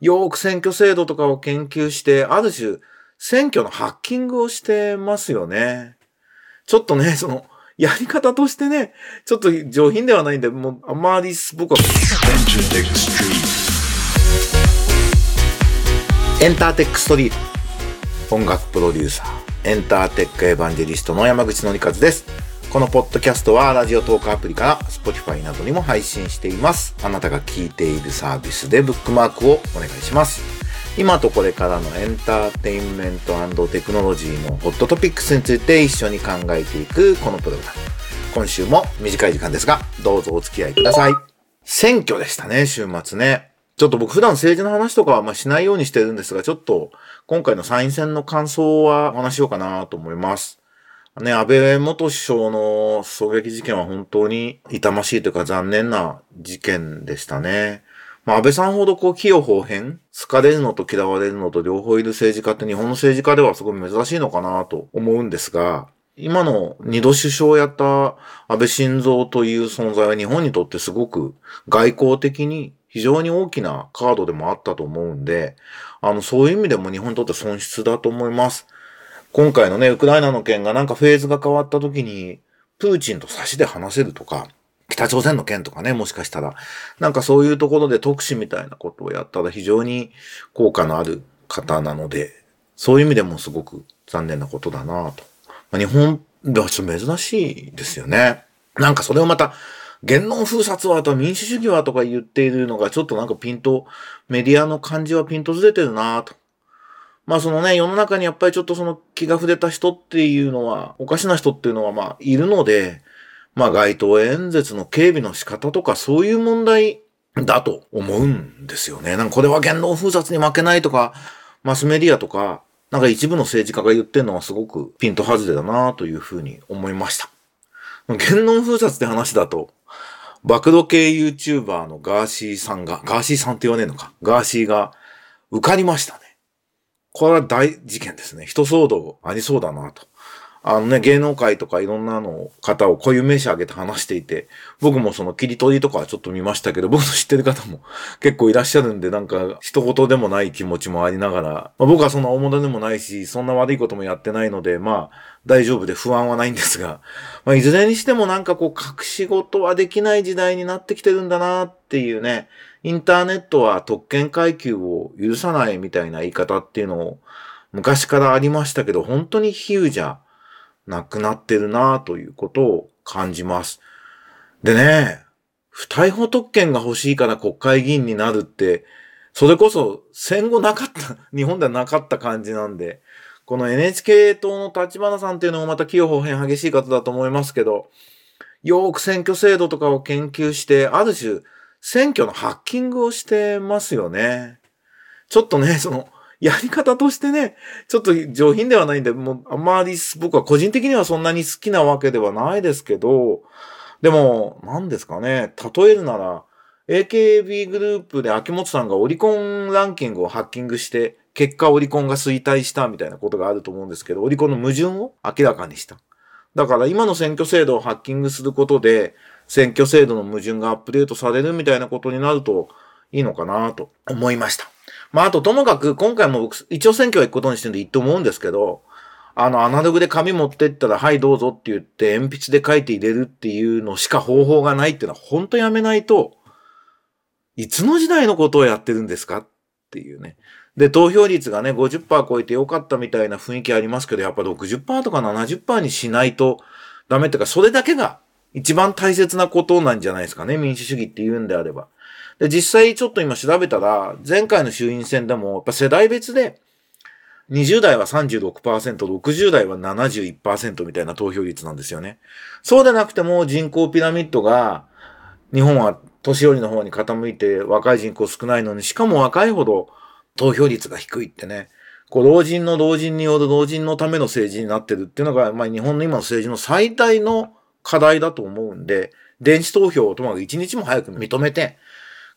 よく選挙制度とかを研究して、ある種、選挙のハッキングをしてますよね。ちょっとね、その、やり方としてね、ちょっと上品ではないんで、もう、あまり僕は、エンターテックストリート。音楽プロデューサー、エンターテックエヴァンジェリストの山口のりかずです。このポッドキャストはラジオトークアプリから Spotify などにも配信しています。あなたが聞いているサービスでブックマークをお願いします。今とこれからのエンターテインメントテクノロジーのホットトピックスについて一緒に考えていくこのプログラム。今週も短い時間ですが、どうぞお付き合いください。選挙でしたね、週末ね。ちょっと僕普段政治の話とかはましないようにしてるんですが、ちょっと今回の参院選の感想はお話しようかなと思います。ね、安倍元首相の狙撃事件は本当に痛ましいというか残念な事件でしたね。まあ安倍さんほどこう器用方変好かれるのと嫌われるのと両方いる政治家って日本の政治家ではすごい珍しいのかなと思うんですが、今の二度首相をやった安倍晋三という存在は日本にとってすごく外交的に非常に大きなカードでもあったと思うんで、あの、そういう意味でも日本にとって損失だと思います。今回のね、ウクライナの件がなんかフェーズが変わった時に、プーチンと差しで話せるとか、北朝鮮の件とかね、もしかしたら、なんかそういうところで特使みたいなことをやったら非常に効果のある方なので、そういう意味でもすごく残念なことだなと。まあ、日本ではちょっと珍しいですよね。なんかそれをまた、言論封殺はと民主主義はとか言っているのがちょっとなんかピント、メディアの感じはピントずれてるなと。まあそのね、世の中にやっぱりちょっとその気が触れた人っていうのは、おかしな人っていうのはまあいるので、まあ街頭演説の警備の仕方とかそういう問題だと思うんですよね。なんかこれは言論封殺に負けないとか、マスメディアとか、なんか一部の政治家が言ってるのはすごくピント外れだなというふうに思いました。言論封殺って話だと、暴露系 YouTuber のガーシーさんが、ガーシーさんって言わねえのか、ガーシーが受かりましたね。これは大事件ですね。人騒動ありそうだなと。あのね、芸能界とかいろんなの方を固有名詞挙げて話していて、僕もその切り取りとかはちょっと見ましたけど、僕の知ってる方も結構いらっしゃるんで、なんか一言でもない気持ちもありながら、まあ、僕はそんな大物でもないし、そんな悪いこともやってないので、まあ大丈夫で不安はないんですが、まあいずれにしてもなんかこう隠し事はできない時代になってきてるんだなっていうね、インターネットは特権階級を許さないみたいな言い方っていうのを昔からありましたけど、本当に比喩じゃなくなってるなということを感じます。でね、不逮捕特権が欲しいから国会議員になるって、それこそ戦後なかった、日本ではなかった感じなんで、この NHK 党の立花さんっていうのもまた器用方変激しい方だと思いますけど、よーく選挙制度とかを研究して、ある種選挙のハッキングをしてますよね。ちょっとね、その、やり方としてね、ちょっと上品ではないんで、もうあまり僕は個人的にはそんなに好きなわけではないですけど、でも、何ですかね、例えるなら、AKB グループで秋元さんがオリコンランキングをハッキングして、結果オリコンが衰退したみたいなことがあると思うんですけど、オリコンの矛盾を明らかにした。だから今の選挙制度をハッキングすることで、選挙制度の矛盾がアップデートされるみたいなことになるといいのかなと思いました。まあ、あとともかく今回も僕、一応選挙は行くことにしてるんでいいと思うんですけど、あの、アナログで紙持ってったら、はいどうぞって言って鉛筆で書いて入れるっていうのしか方法がないっていうのは本当やめないと、いつの時代のことをやってるんですかっていうね。で、投票率がね、50%超えてよかったみたいな雰囲気ありますけど、やっぱ60%とか70%にしないとダメっていうか、それだけが一番大切なことなんじゃないですかね、民主主義って言うんであれば。で、実際ちょっと今調べたら、前回の衆院選でも、やっぱ世代別で、20代は36%、60代は71%みたいな投票率なんですよね。そうでなくても人口ピラミッドが、日本は年寄りの方に傾いて若い人口少ないのに、しかも若いほど投票率が低いってね。こう、老人の老人による老人のための政治になってるっていうのが、まあ日本の今の政治の最大の課題だと思うんで、電子投票をともかく一日も早く認めて、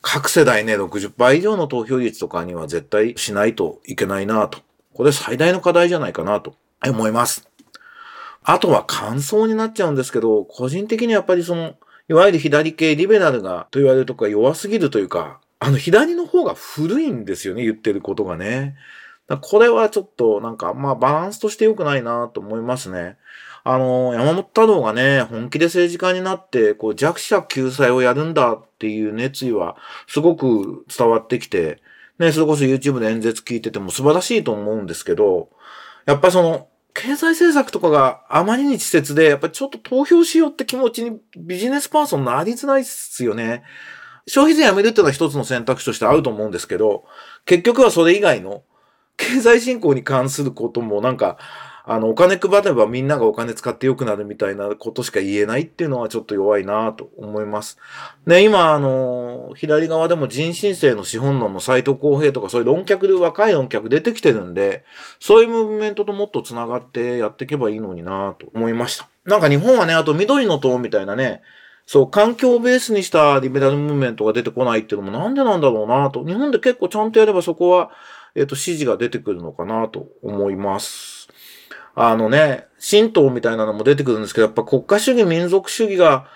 各世代ね、60%以上の投票率とかには絶対しないといけないなと。これ最大の課題じゃないかなと思います。あとは感想になっちゃうんですけど、個人的にやっぱりその、いわゆる左系リベラルがと言われるとこが弱すぎるというか、あの、左の方が古いんですよね、言ってることがね。これはちょっと、なんか、まあ、バランスとして良くないなと思いますね。あの、山本太郎がね、本気で政治家になって、こう、弱者救済をやるんだっていう熱意は、すごく伝わってきて、ね、それこそ YouTube で演説聞いてても素晴らしいと思うんですけど、やっぱその、経済政策とかがあまりに稚拙で、やっぱちょっと投票しようって気持ちにビジネスパーソンなりづらいっすよね。消費税やめるっていうのは一つの選択肢としてあると思うんですけど、結局はそれ以外の経済振興に関することもなんか、あの、お金配ればみんながお金使って良くなるみたいなことしか言えないっていうのはちょっと弱いなと思います。ね、今、あの、左側でも人申請の資本論の斎藤公平とかそういう論客で若い論客出てきてるんで、そういうムーブメントともっと繋がってやっていけばいいのになと思いました。なんか日本はね、あと緑の党みたいなね、そう、環境をベースにしたリベラルムーブメントが出てこないっていうのもなんでなんだろうなと。日本で結構ちゃんとやればそこは、えっ、ー、と、指示が出てくるのかなと思います。あのね、神道みたいなのも出てくるんですけど、やっぱ国家主義、民族主義が、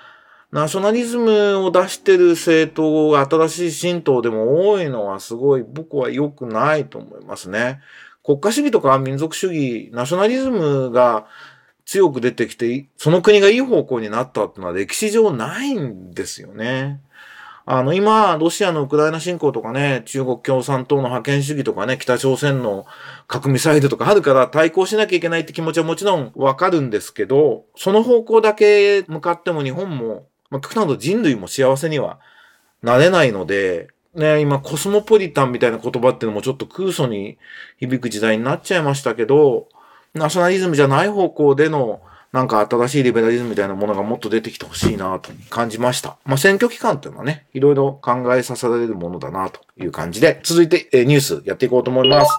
ナショナリズムを出してる政党が新しい神道でも多いのはすごい僕は良くないと思いますね。国家主義とか民族主義、ナショナリズムが強く出てきて、その国がいい方向になったっていうのは歴史上ないんですよね。あの、今、ロシアのウクライナ侵攻とかね、中国共産党の覇権主義とかね、北朝鮮の核ミサイルとかあるから対抗しなきゃいけないって気持ちはもちろんわかるんですけど、その方向だけ向かっても日本も、まあ、極端と人類も幸せにはなれないので、ね、今コスモポリタンみたいな言葉っていうのもちょっと空想に響く時代になっちゃいましたけど、ナショナリズムじゃない方向でのなんか新しいリベラリズムみたいなものがもっと出てきてほしいなと感じました。まあ、選挙期間っていうのはね、いろいろ考えさせられるものだなという感じで、続いて、ニュースやっていこうと思います。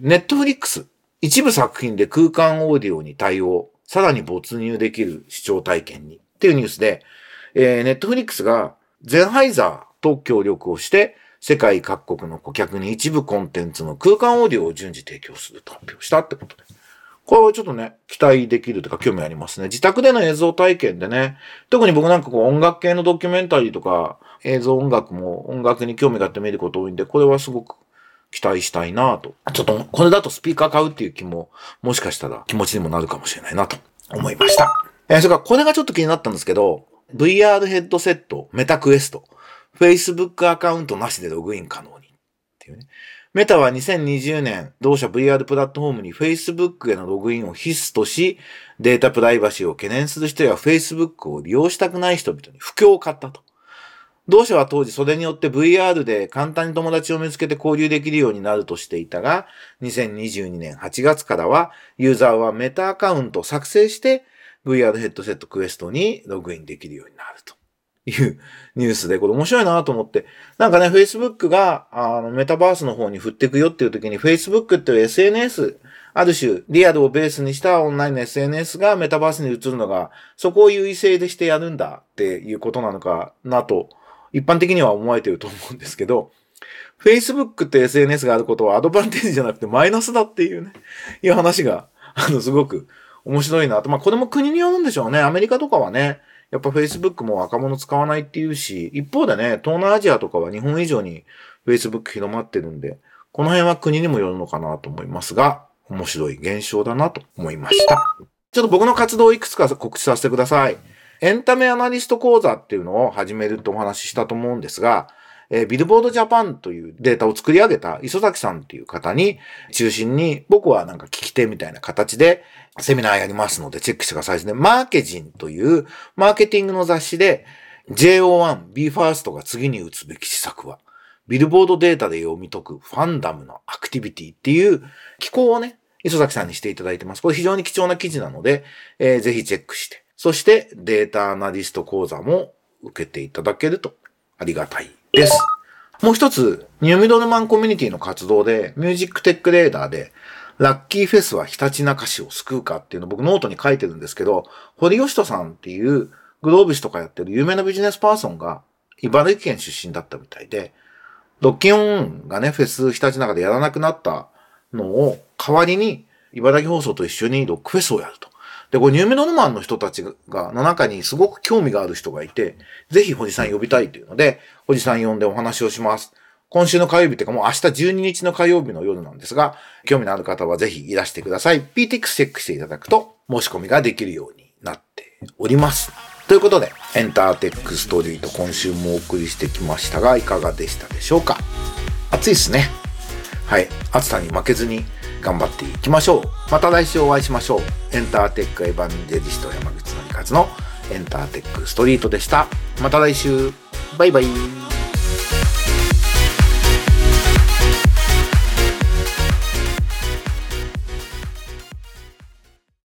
ネットフリックス、一部作品で空間オーディオに対応、さらに没入できる視聴体験にっていうニュースで、えー、ネットフリックスがゼンハイザーと協力をして、世界各国の顧客に一部コンテンツの空間オーディオを順次提供すると発表したってことです。これはちょっとね、期待できるというか興味ありますね。自宅での映像体験でね、特に僕なんかこう音楽系のドキュメンタリーとか映像音楽も音楽に興味があって見ること多いんで、これはすごく期待したいなと。ちょっとこれだとスピーカー買うっていう気も、もしかしたら気持ちにもなるかもしれないなと思いました。えー、それからこれがちょっと気になったんですけど、VR ヘッドセット、メタクエスト、Facebook アカウントなしでログイン可能にっていうね。メタは2020年、同社 VR プラットフォームに Facebook へのログインを必須とし、データプライバシーを懸念する人や Facebook を利用したくない人々に不況を買ったと。同社は当時それによって VR で簡単に友達を見つけて交流できるようになるとしていたが、2022年8月からはユーザーはメタアカウントを作成して VR ヘッドセットクエストにログインできるようになると。いうニュースで、これ面白いなと思って。なんかね、Facebook が、あの、メタバースの方に振っていくよっていう時に、Facebook っていう SNS、ある種、リアルをベースにしたオンラインの SNS がメタバースに移るのが、そこを優位性でしてやるんだっていうことなのかなと、一般的には思われてると思うんですけど、Facebook って SNS があることはアドバンテージじゃなくてマイナスだっていうね、いう話が、あの、すごく面白いなと。まあ、これも国によるんでしょうね。アメリカとかはね、やっぱ Facebook も若者使わないっていうし、一方でね、東南アジアとかは日本以上に Facebook 広まってるんで、この辺は国にもよるのかなと思いますが、面白い現象だなと思いました。ちょっと僕の活動をいくつか告知させてください。エンタメアナリスト講座っていうのを始めるとお話ししたと思うんですが、えー、ビルボードジャパンというデータを作り上げた磯崎さんっていう方に中心に僕はなんか聞き手みたいな形でセミナーやりますのでチェックしてくださいですね。マーケジンというマーケティングの雑誌で JO1、BE:FIRST が次に打つべき施策はビルボードデータで読み解くファンダムのアクティビティっていう寄稿をね、磯崎さんにしていただいてます。これ非常に貴重な記事なので、えー、ぜひチェックして。そしてデータアナリスト講座も受けていただけるとありがたいです。もう一つ、ニューミドルマンコミュニティの活動で、ミュージックテックレーダーで、ラッキーフェスはひたちなか市を救うかっていうのを僕ノートに書いてるんですけど、堀義人さんっていうグローブスとかやってる有名なビジネスパーソンが茨城県出身だったみたいで、ロッキオンがね、フェスひたちなかでやらなくなったのを代わりに茨城放送と一緒にロックフェスをやると。で、これニューメドルマンの人たちが、の中にすごく興味がある人がいて、ぜひ、おじさん呼びたいというので、おじさん呼んでお話をします。今週の火曜日というかもう明日12日の火曜日の夜なんですが、興味のある方はぜひいらしてください。PTX チェックしていただくと申し込みができるようになっております。ということで、エンターテックストリート今週もお送りしてきましたが、いかがでしたでしょうか？暑いですね。はい。暑さに負けずに頑張っていきましょう。また来週お会いしましょう。エンターテックエヴァンジェリスト山口のりかずのエンターテックストリートでした。また来週。バイバイ。